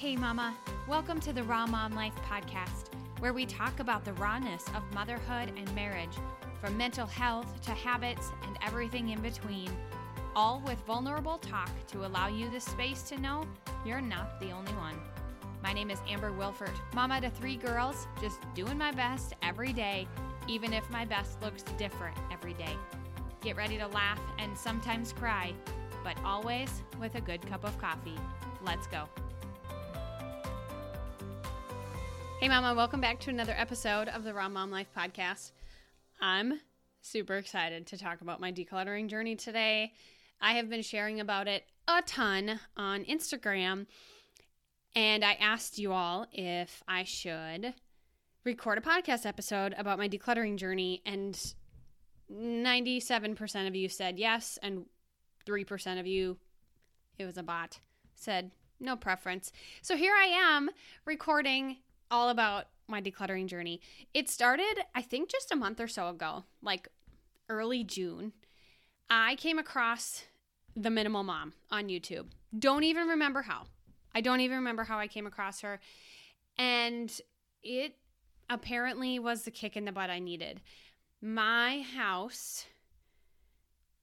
Hey, Mama. Welcome to the Raw Mom Life podcast, where we talk about the rawness of motherhood and marriage, from mental health to habits and everything in between, all with vulnerable talk to allow you the space to know you're not the only one. My name is Amber Wilfahrt, mama to three girls, just doing my best every day, even if my best looks different every day. Get ready to laugh and sometimes cry, but always with a good cup of coffee. Let's go. Hey, Mama, welcome back to another episode of the Raw Mom Life podcast. I'm super excited to talk about my decluttering journey today. I have been sharing about it a ton on Instagram, and I asked you all if I should record a podcast episode about my decluttering journey, and 97% of you said yes, and 3% of you, it was a bot, said no preference. So here I am recording all about my decluttering journey. It started, I think, just a month or so ago, like early June. I came across the Minimal Mom on YouTube. Don't even remember how. I don't even remember how I came across her. And it apparently was the kick in the butt I needed. My house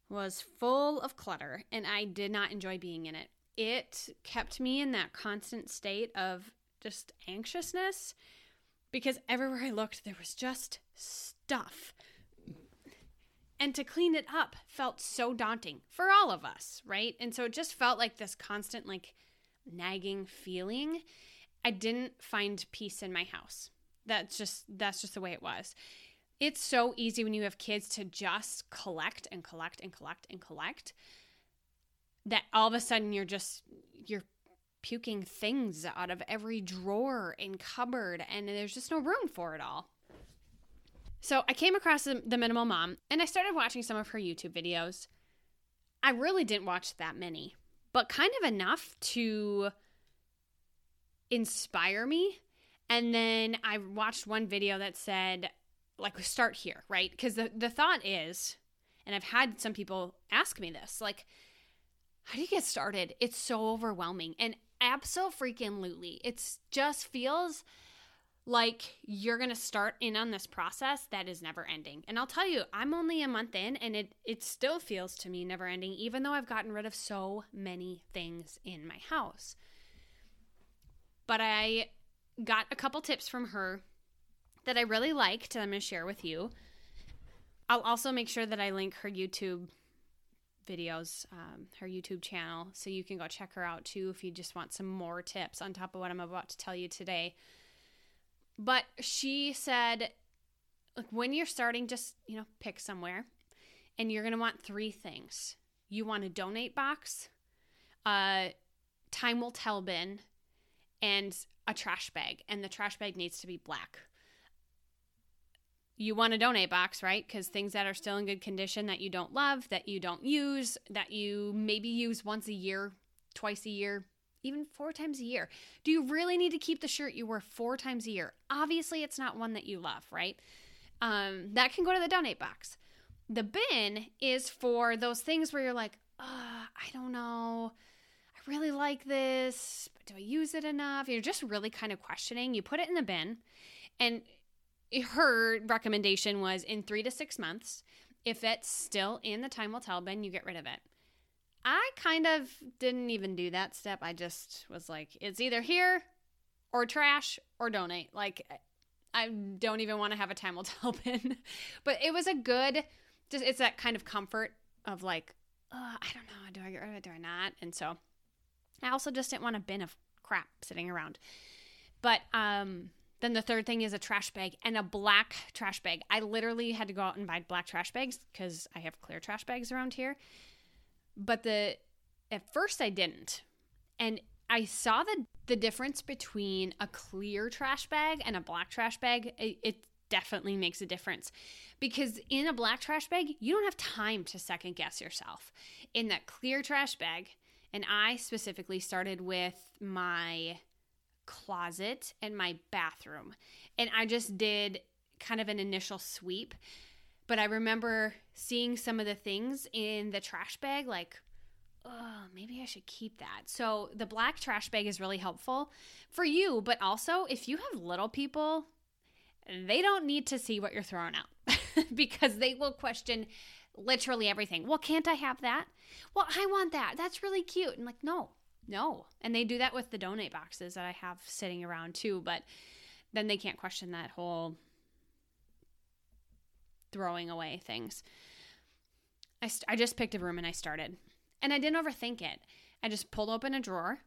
was full of clutter and I did not enjoy being in it. It kept me in that constant state of just anxiousness because everywhere I looked, there was just stuff. And to clean it up felt so daunting for all of us, right? And so it just felt like this constant, like, nagging feeling. I didn't find peace in my house. That's just that's just the way it was. It's so easy when you have kids to just collect and collect and collect and collect that all of a sudden you're just you're puking things out of every drawer and cupboard, and there's just no room for it all. So I came across the, Minimal Mom and I started watching some of her YouTube videos. I really didn't watch that many, but kind of enough to inspire me. And then I watched one video that said, like, start here, right? Because the, the thought is, and I've had some people ask me this, like, how do you get started? It's so overwhelming. And absolutely. It just feels like you're going to start in on this process that is never ending. And I'll tell you, I'm only a month in and it it still feels to me never ending even though I've gotten rid of so many things in my house. But I got a couple tips from her that I really liked that I'm going to share with you. I'll also make sure that I link her YouTube videos, um, her YouTube channel. So you can go check her out too if you just want some more tips on top of what I'm about to tell you today. But she said, like, when you're starting, just, you know, pick somewhere and you're going to want three things. You want a donate box, a time will tell bin, and a trash bag. And the trash bag needs to be black you want a donate box, right? Because things that are still in good condition that you don't love, that you don't use, that you maybe use once a year, twice a year, even four times a year. Do you really need to keep the shirt you wear four times a year? Obviously, it's not one that you love, right? Um, that can go to the donate box. The bin is for those things where you're like, oh, I don't know. I really like this, but do I use it enough? You're just really kind of questioning. You put it in the bin. And her recommendation was in three to six months. If it's still in the time will tell bin, you get rid of it. I kind of didn't even do that step. I just was like, it's either here or trash or donate. Like, I don't even want to have a time will tell bin. but it was a good, just it's that kind of comfort of like, oh, I don't know, do I get rid of it? Do I not? And so I also just didn't want a bin of crap sitting around. But um, then the third thing is a trash bag and a black trash bag. I literally had to go out and buy black trash bags because I have clear trash bags around here. But the at first I didn't. And I saw the the difference between a clear trash bag and a black trash bag. It, it definitely makes a difference because in a black trash bag, you don't have time to second guess yourself. In that clear trash bag, and I specifically started with my closet and my bathroom. And I just did kind of an initial sweep. But I remember seeing some of the things in the trash bag, like, oh, maybe I should keep that. So the black trash bag is really helpful for you, but also if you have little people, they don't need to see what you're throwing out because they will question literally everything. Well, can't I have that? Well, I want that. That's really cute. And like, no, no. And they do that with the donate boxes that I have sitting around too, but then they can't question that whole throwing away things. I, st- I just picked a room and I started. And I didn't overthink it. I just pulled open a drawer.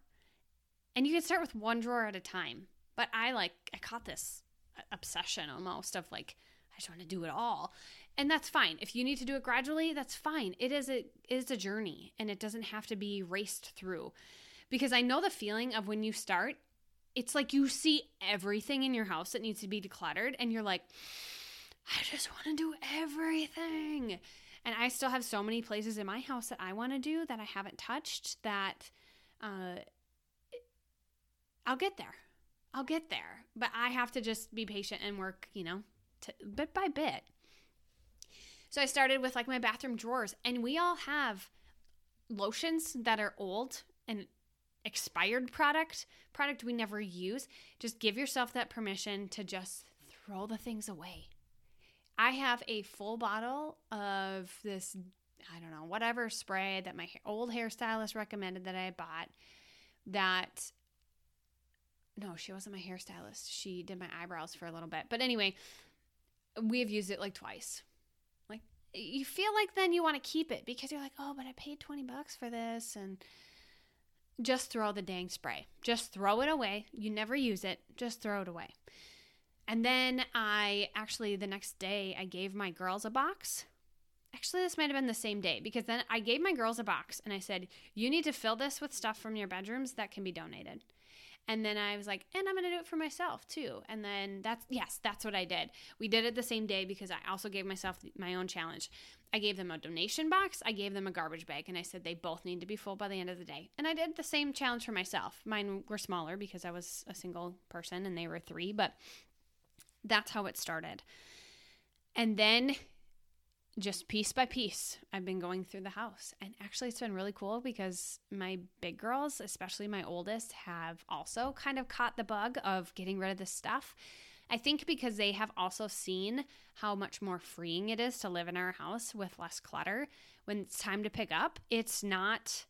And you can start with one drawer at a time. But I like, I caught this uh, obsession almost of like, I just want to do it all. And that's fine. If you need to do it gradually, that's fine. It is a it is a journey and it doesn't have to be raced through. Because I know the feeling of when you start, it's like you see everything in your house that needs to be decluttered and you're like, I just want to do everything. And I still have so many places in my house that I want to do that I haven't touched that uh, I'll get there. I'll get there. But I have to just be patient and work, you know, to, bit by bit. So I started with like my bathroom drawers, and we all have lotions that are old and expired product, product we never use. Just give yourself that permission to just throw the things away. I have a full bottle of this, I don't know, whatever spray that my old hairstylist recommended that I bought. That, no, she wasn't my hairstylist. She did my eyebrows for a little bit. But anyway, we have used it like twice. Like, you feel like then you want to keep it because you're like, oh, but I paid 20 bucks for this. And, just throw the dang spray. Just throw it away. You never use it. Just throw it away. And then I actually, the next day, I gave my girls a box. Actually, this might have been the same day because then I gave my girls a box and I said, You need to fill this with stuff from your bedrooms that can be donated. And then I was like, and I'm going to do it for myself too. And then that's, yes, that's what I did. We did it the same day because I also gave myself my own challenge. I gave them a donation box, I gave them a garbage bag, and I said they both need to be full by the end of the day. And I did the same challenge for myself. Mine were smaller because I was a single person and they were three, but that's how it started. And then just piece by piece, I've been going through the house. And actually, it's been really cool because my big girls, especially my oldest, have also kind of caught the bug of getting rid of this stuff. I think because they have also seen how much more freeing it is to live in our house with less clutter. When it's time to pick up, it's not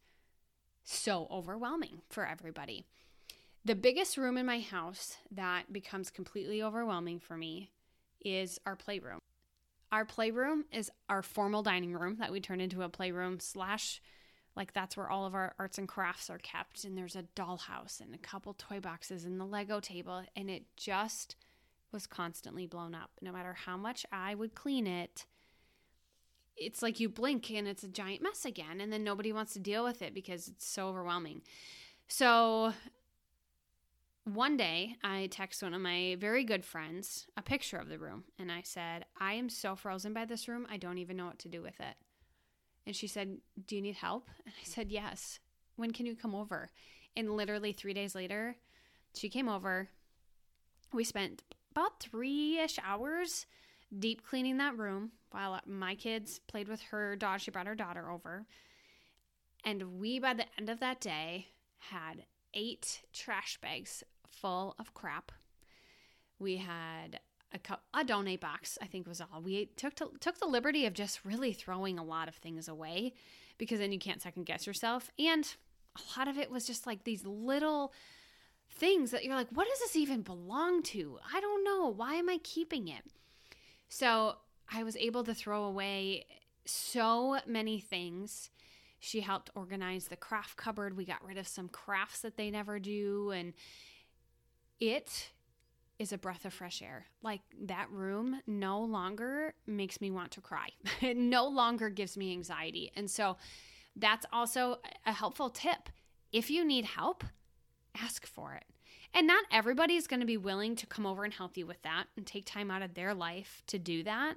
so overwhelming for everybody. The biggest room in my house that becomes completely overwhelming for me is our playroom. Our playroom is our formal dining room that we turned into a playroom slash like that's where all of our arts and crafts are kept and there's a dollhouse and a couple toy boxes and the lego table and it just was constantly blown up no matter how much i would clean it it's like you blink and it's a giant mess again and then nobody wants to deal with it because it's so overwhelming so one day I text one of my very good friends a picture of the room and I said, I am so frozen by this room, I don't even know what to do with it. And she said, Do you need help? And I said, Yes. When can you come over? And literally three days later, she came over. We spent about three ish hours deep cleaning that room while my kids played with her dog. She brought her daughter over. And we, by the end of that day, had eight trash bags full of crap. We had a, a donate box, I think was all. We took to, took the liberty of just really throwing a lot of things away because then you can't second guess yourself. And a lot of it was just like these little things that you're like, what does this even belong to? I don't know. Why am I keeping it? So I was able to throw away so many things she helped organize the craft cupboard. We got rid of some crafts that they never do. And it is a breath of fresh air. Like that room no longer makes me want to cry, it no longer gives me anxiety. And so that's also a helpful tip. If you need help, ask for it. And not everybody is going to be willing to come over and help you with that and take time out of their life to do that.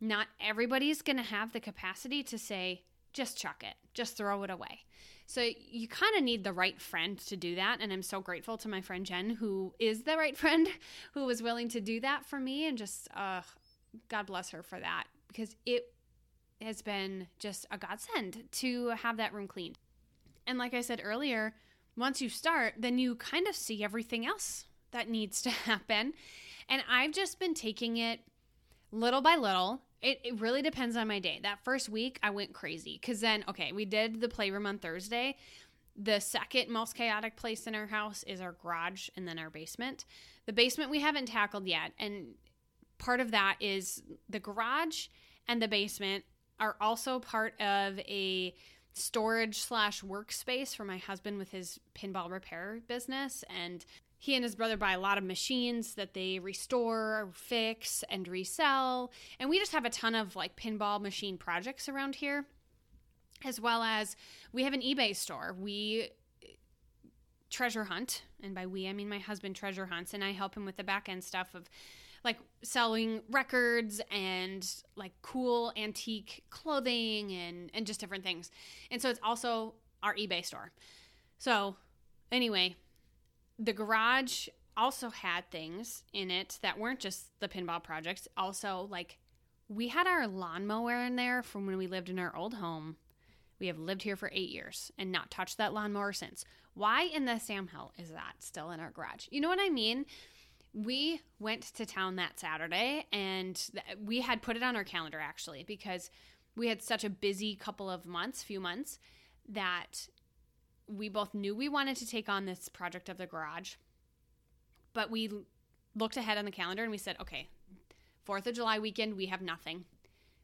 Not everybody's going to have the capacity to say, just chuck it, just throw it away. So you kind of need the right friend to do that. And I'm so grateful to my friend Jen, who is the right friend, who was willing to do that for me. And just, uh, God bless her for that because it has been just a godsend to have that room cleaned. And like I said earlier, once you start, then you kind of see everything else that needs to happen. And I've just been taking it little by little. It, it really depends on my day. That first week, I went crazy because then, okay, we did the playroom on Thursday. The second most chaotic place in our house is our garage and then our basement. The basement we haven't tackled yet. And part of that is the garage and the basement are also part of a storage slash workspace for my husband with his pinball repair business and he and his brother buy a lot of machines that they restore, fix, and resell. And we just have a ton of like pinball machine projects around here, as well as we have an eBay store. We treasure hunt, and by we, I mean my husband treasure hunts, and I help him with the back end stuff of like selling records and like cool antique clothing and and just different things. And so it's also our eBay store. So, anyway, the garage also had things in it that weren't just the pinball projects. Also, like we had our lawnmower in there from when we lived in our old home. We have lived here for eight years and not touched that lawnmower since. Why in the Sam Hill is that still in our garage? You know what I mean? We went to town that Saturday and we had put it on our calendar actually because we had such a busy couple of months, few months, that we both knew we wanted to take on this project of the garage, but we looked ahead on the calendar and we said, okay, 4th of July weekend, we have nothing.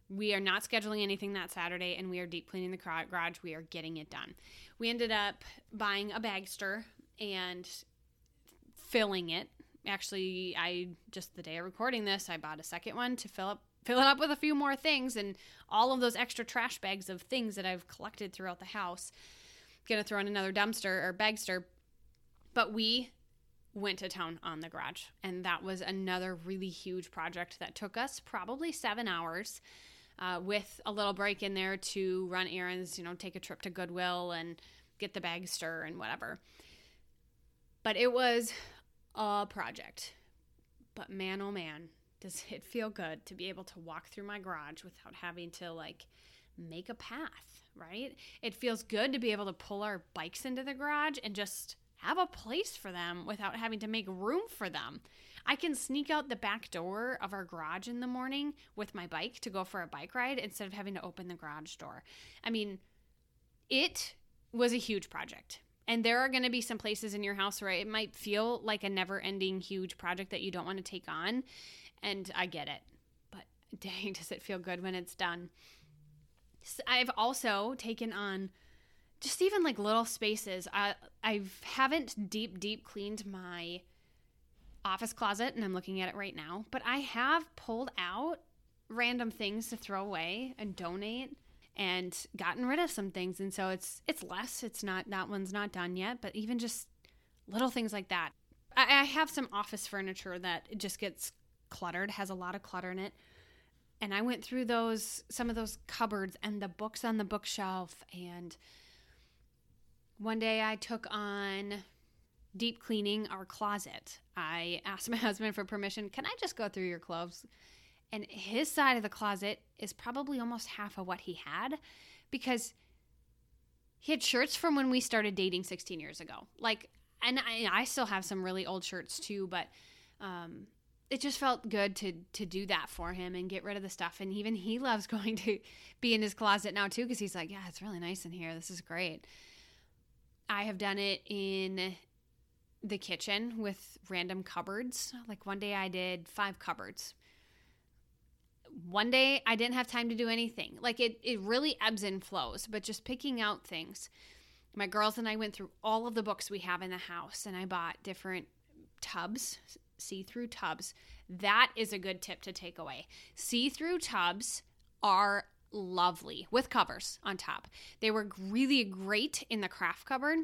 We are not scheduling anything that Saturday and we are deep cleaning the garage. We are getting it done. We ended up buying a bagster and filling it. Actually, I just the day of recording this, I bought a second one to fill up fill it up with a few more things and all of those extra trash bags of things that I've collected throughout the house gonna throw in another dumpster or bagster. But we went to town on the garage, and that was another really huge project that took us probably seven hours. Uh, with a little break in there to run errands, you know, take a trip to Goodwill and get the bagster and whatever. But it was a project. But man, oh man, does it feel good to be able to walk through my garage without having to like make a path right? It feels good to be able to pull our bikes into the garage and just have a place for them without having to make room for them. I can sneak out the back door of our garage in the morning with my bike to go for a bike ride instead of having to open the garage door. I mean, it was a huge project. And there are going to be some places in your house where it might feel like a never ending huge project that you don't want to take on. And I get it. But dang, does it feel good when it's done? I've also taken on just even like little spaces. I I haven't deep deep cleaned my office closet and I'm looking at it right now, but I have pulled out random things to throw away and donate and gotten rid of some things and so it's it's less it's not that one's not done yet but even just little things like that I, I have some office furniture that just gets cluttered has a lot of clutter in it and I went through those some of those cupboards and the books on the bookshelf and one day I took on deep cleaning our closet. I asked my husband for permission, "Can I just go through your clothes?" And his side of the closet is probably almost half of what he had because he had shirts from when we started dating 16 years ago. Like and I, I still have some really old shirts too, but um, it just felt good to to do that for him and get rid of the stuff. And even he loves going to be in his closet now too because he's like yeah it's really nice in here. This is great. I have done it in the kitchen with random cupboards. Like one day i did five cupboards one day i didn't have time to do anything like it, it really ebbs and flows but just picking out things my girls and i went through all of the books we have in the house and i bought different tubs see through tubs. That is a good tip to take away. See through tubs are lovely with covers on top. They were really great in the craft cupboard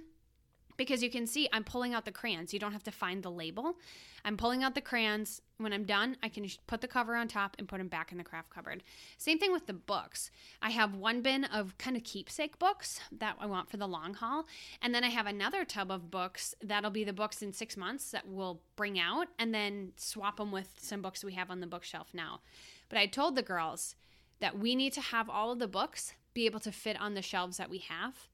because you can see I'm pulling out the crayons. You don't have to find the label. I'm pulling out the crayons. When I'm done, I can put the cover on top and put them back in the craft cupboard. Same thing with the books. I have one bin of kind of keepsake books that I want for the long haul. And then I have another tub of books that'll be the books in six months that we'll bring out and then swap them with some books we have on the bookshelf now. But I told the girls that we need to have all of the books be able to fit on the shelves that we have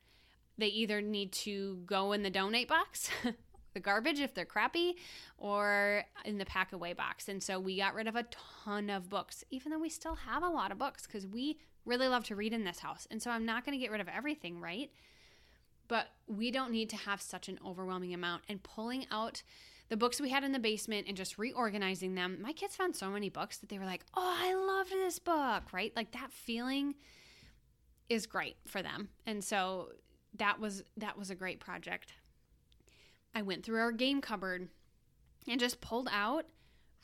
they either need to go in the donate box, the garbage if they're crappy, or in the pack away box. And so we got rid of a ton of books, even though we still have a lot of books because we really love to read in this house. And so I'm not going to get rid of everything, right? But we don't need to have such an overwhelming amount. And pulling out the books we had in the basement and just reorganizing them, my kids found so many books that they were like, oh, I loved this book, right? Like that feeling is great for them. And so that was that was a great project. I went through our game cupboard and just pulled out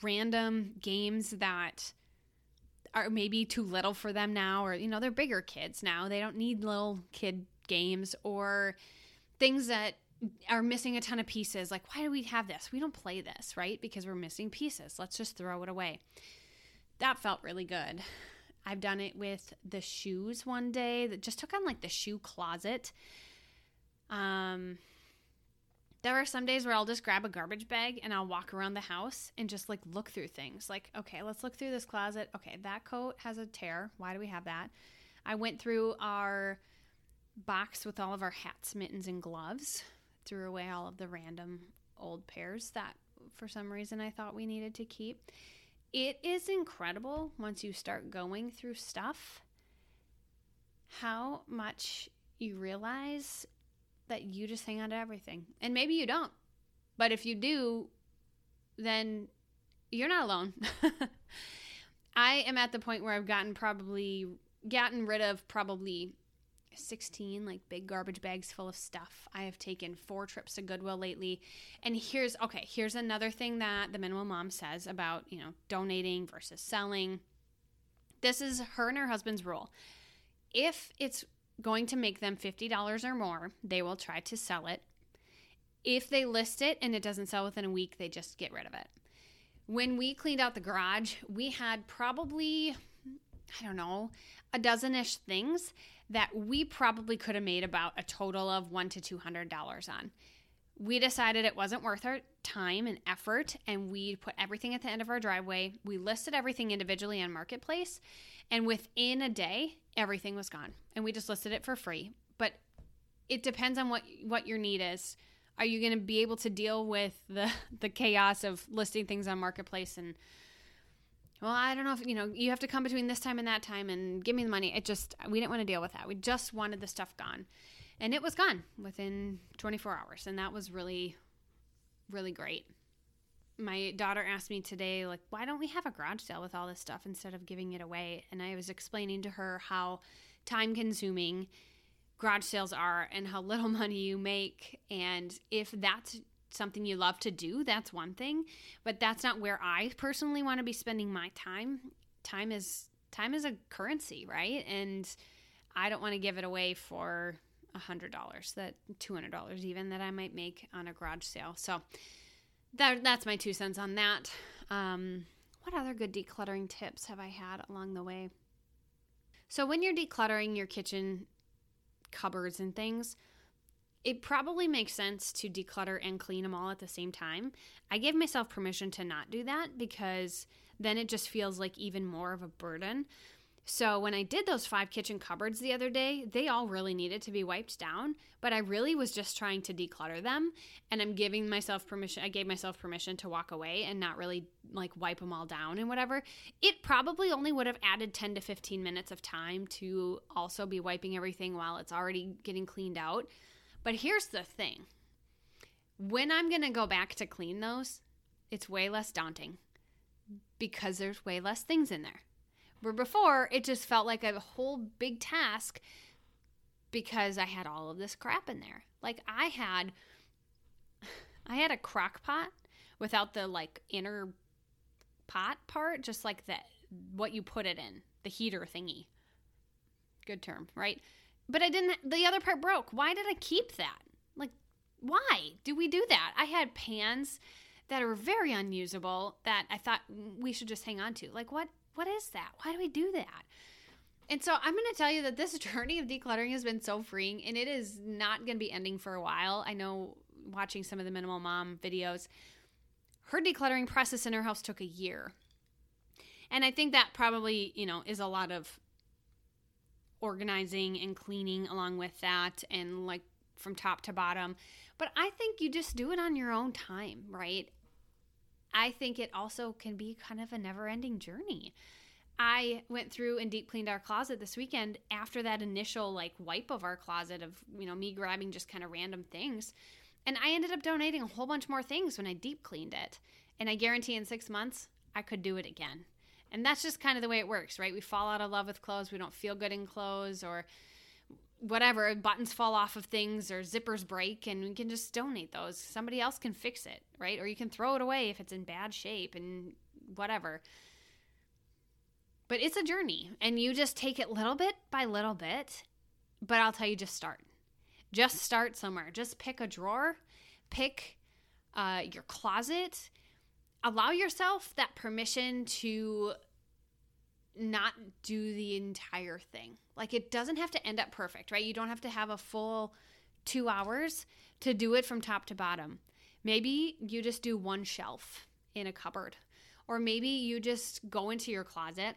random games that are maybe too little for them now or you know they're bigger kids now. They don't need little kid games or things that are missing a ton of pieces. Like why do we have this? We don't play this right? Because we're missing pieces. Let's just throw it away. That felt really good i've done it with the shoes one day that just took on like the shoe closet um there are some days where I'll just grab a garbage bag and I'll walk around the house and just like look through things. Like, okay, let's look through this closet. Okay, that coat has a tear. Why do we have that? I went through our box with all of our hats, mittens, and gloves, threw away all of the random old pairs that for some reason I thought we needed to keep. It is incredible once you start going through stuff how much you realize that you just hang on to everything. And maybe you don't. But if you do, then you're not alone. I am at the point where I've gotten probably gotten rid of probably 16 like big garbage bags full of stuff. I have taken four trips to Goodwill lately. And here's okay, here's another thing that the minimal mom says about, you know, donating versus selling. This is her and her husband's rule. If it's going to make them $50 or more, they will try to sell it. If they list it and it doesn't sell within a week, they just get rid of it. When we cleaned out the garage, we had probably, I don't know, a dozen ish things that we probably could have made about a total of one to two hundred dollars on. We decided it wasn't worth our time and effort, and we put everything at the end of our driveway. We listed everything individually on Marketplace, and within a day, everything was gone. And we just listed it for free. But it depends on what what your need is. Are you going to be able to deal with the the chaos of listing things on marketplace and well, I don't know if you know, you have to come between this time and that time and give me the money. It just we didn't want to deal with that. We just wanted the stuff gone. And it was gone within 24 hours, and that was really really great my daughter asked me today, like, why don't we have a garage sale with all this stuff instead of giving it away? And I was explaining to her how time consuming garage sales are and how little money you make. And if that's something you love to do, that's one thing. But that's not where I personally want to be spending my time. Time is time is a currency, right? And I don't want to give it away for a hundred dollars, that two hundred dollars even that I might make on a garage sale. So that, that's my two cents on that. Um, what other good decluttering tips have I had along the way? So, when you're decluttering your kitchen cupboards and things, it probably makes sense to declutter and clean them all at the same time. I give myself permission to not do that because then it just feels like even more of a burden. So when I did those five kitchen cupboards the other day, they all really needed to be wiped down, but I really was just trying to declutter them and I'm giving myself permission I gave myself permission to walk away and not really like wipe them all down and whatever. It probably only would have added 10 to 15 minutes of time to also be wiping everything while it's already getting cleaned out. But here's the thing. When I'm going to go back to clean those, it's way less daunting because there's way less things in there. Where before, it just felt like a whole big task because I had all of this crap in there. Like I had I had a crock pot without the like inner pot part, just like the what you put it in, the heater thingy. Good term, right? But I didn't the other part broke. Why did I keep that? Like why do we do that? I had pans that are very unusable that I thought we should just hang on to. Like what what is that? Why do we do that? And so I'm going to tell you that this journey of decluttering has been so freeing and it is not going to be ending for a while. I know watching some of the minimal mom videos, her decluttering process in her house took a year. And I think that probably, you know, is a lot of organizing and cleaning along with that and like from top to bottom. But I think you just do it on your own time, right? I think it also can be kind of a never ending journey. I went through and deep cleaned our closet this weekend after that initial like wipe of our closet of, you know, me grabbing just kind of random things. And I ended up donating a whole bunch more things when I deep cleaned it. And I guarantee in six months, I could do it again. And that's just kind of the way it works, right? We fall out of love with clothes. We don't feel good in clothes or whatever. Buttons fall off of things or zippers break, and we can just donate those. Somebody else can fix it, right? Or you can throw it away if it's in bad shape and whatever. But it's a journey, and you just take it little bit by little bit. But I'll tell you, just start. Just start somewhere. Just pick a drawer, pick uh, your closet. Allow yourself that permission to not do the entire thing. Like it doesn't have to end up perfect, right? You don't have to have a full two hours to do it from top to bottom. Maybe you just do one shelf in a cupboard, or maybe you just go into your closet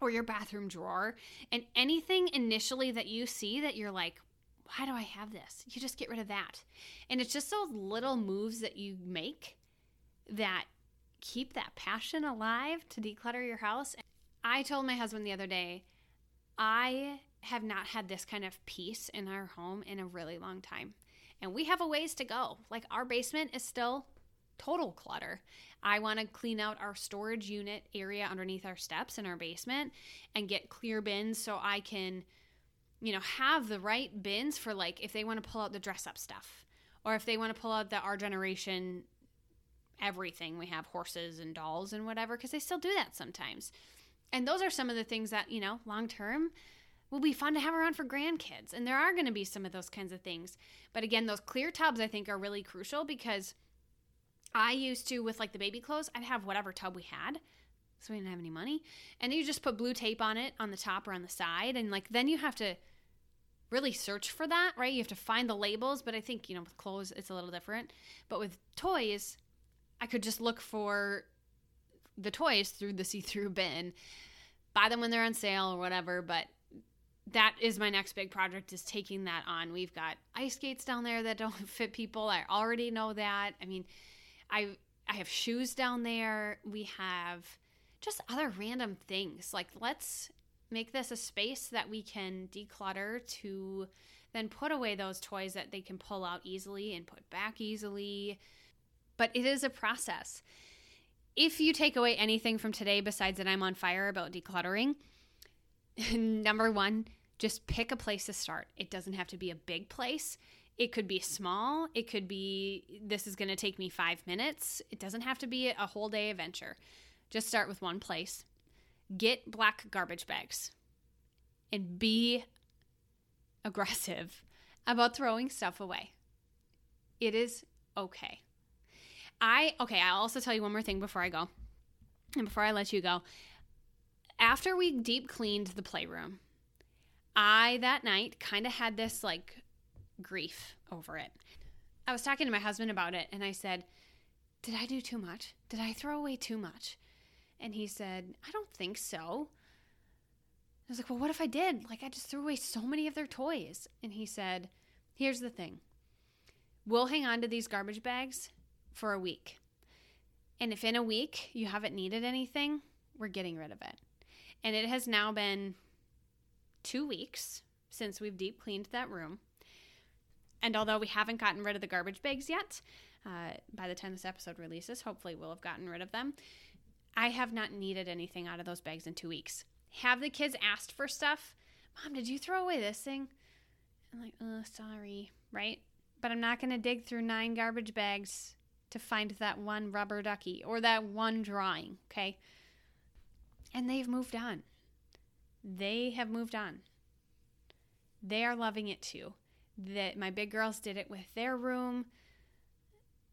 or your bathroom drawer and anything initially that you see that you're like, why do I have this? You just get rid of that. And it's just those little moves that you make that keep that passion alive to declutter your house. I told my husband the other day, I have not had this kind of peace in our home in a really long time. And we have a ways to go. Like our basement is still total clutter. I want to clean out our storage unit area underneath our steps in our basement and get clear bins so I can, you know, have the right bins for like if they want to pull out the dress up stuff or if they want to pull out the our generation everything. We have horses and dolls and whatever because they still do that sometimes. And those are some of the things that, you know, long term will be fun to have around for grandkids. And there are going to be some of those kinds of things. But again, those clear tubs I think are really crucial because I used to, with like the baby clothes, I'd have whatever tub we had. So we didn't have any money. And you just put blue tape on it on the top or on the side. And like then you have to really search for that, right? You have to find the labels. But I think, you know, with clothes, it's a little different. But with toys, I could just look for the toys through the see-through bin, buy them when they're on sale or whatever. But that is my next big project is taking that on. We've got ice skates down there that don't fit people. I already know that. I mean, I I have shoes down there. We have just other random things. Like let's make this a space that we can declutter to then put away those toys that they can pull out easily and put back easily. But it is a process if you take away anything from today besides that I'm on fire about decluttering, number one, just pick a place to start. It doesn't have to be a big place. It could be small. It could be, this is going to take me five minutes. It doesn't have to be a whole day adventure. Just start with one place. Get black garbage bags and be aggressive about throwing stuff away. It is okay. I okay, I'll also tell you one more thing before I go. And before I let you go. After we deep cleaned the playroom, I that night kind of had this like grief over it. I was talking to my husband about it and I said, "Did I do too much? Did I throw away too much?" And he said, "I don't think so." I was like, "Well, what if I did? Like I just threw away so many of their toys." And he said, "Here's the thing. We'll hang on to these garbage bags for a week. And if in a week you haven't needed anything, we're getting rid of it. And it has now been two weeks since we've deep cleaned that room. And although we haven't gotten rid of the garbage bags yet, uh, by the time this episode releases, hopefully we'll have gotten rid of them. I have not needed anything out of those bags in two weeks. Have the kids asked for stuff? Mom, did you throw away this thing? I'm like, oh, sorry, right? But I'm not going to dig through nine garbage bags to find that one rubber ducky or that one drawing, okay? And they've moved on. They have moved on. They are loving it too. That my big girls did it with their room.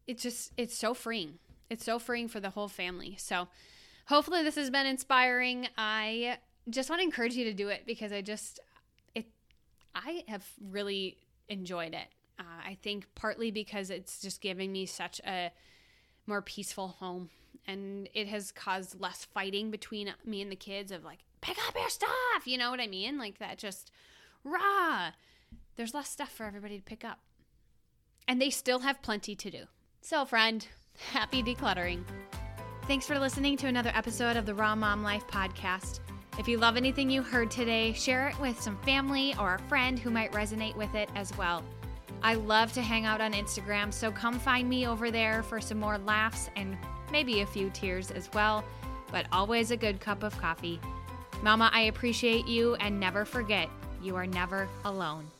It's just it's so freeing. It's so freeing for the whole family. So hopefully this has been inspiring. I just want to encourage you to do it because I just it I have really enjoyed it. Uh, I think partly because it's just giving me such a more peaceful home. And it has caused less fighting between me and the kids of like, pick up your stuff. You know what I mean? Like that just raw. there's less stuff for everybody to pick up. And they still have plenty to do. So, friend, happy decluttering. Thanks for listening to another episode of the Raw Mom Life podcast. If you love anything you heard today, share it with some family or a friend who might resonate with it as well. I love to hang out on Instagram, so come find me over there for some more laughs and maybe a few tears as well, but always a good cup of coffee. Mama, I appreciate you and never forget, you are never alone.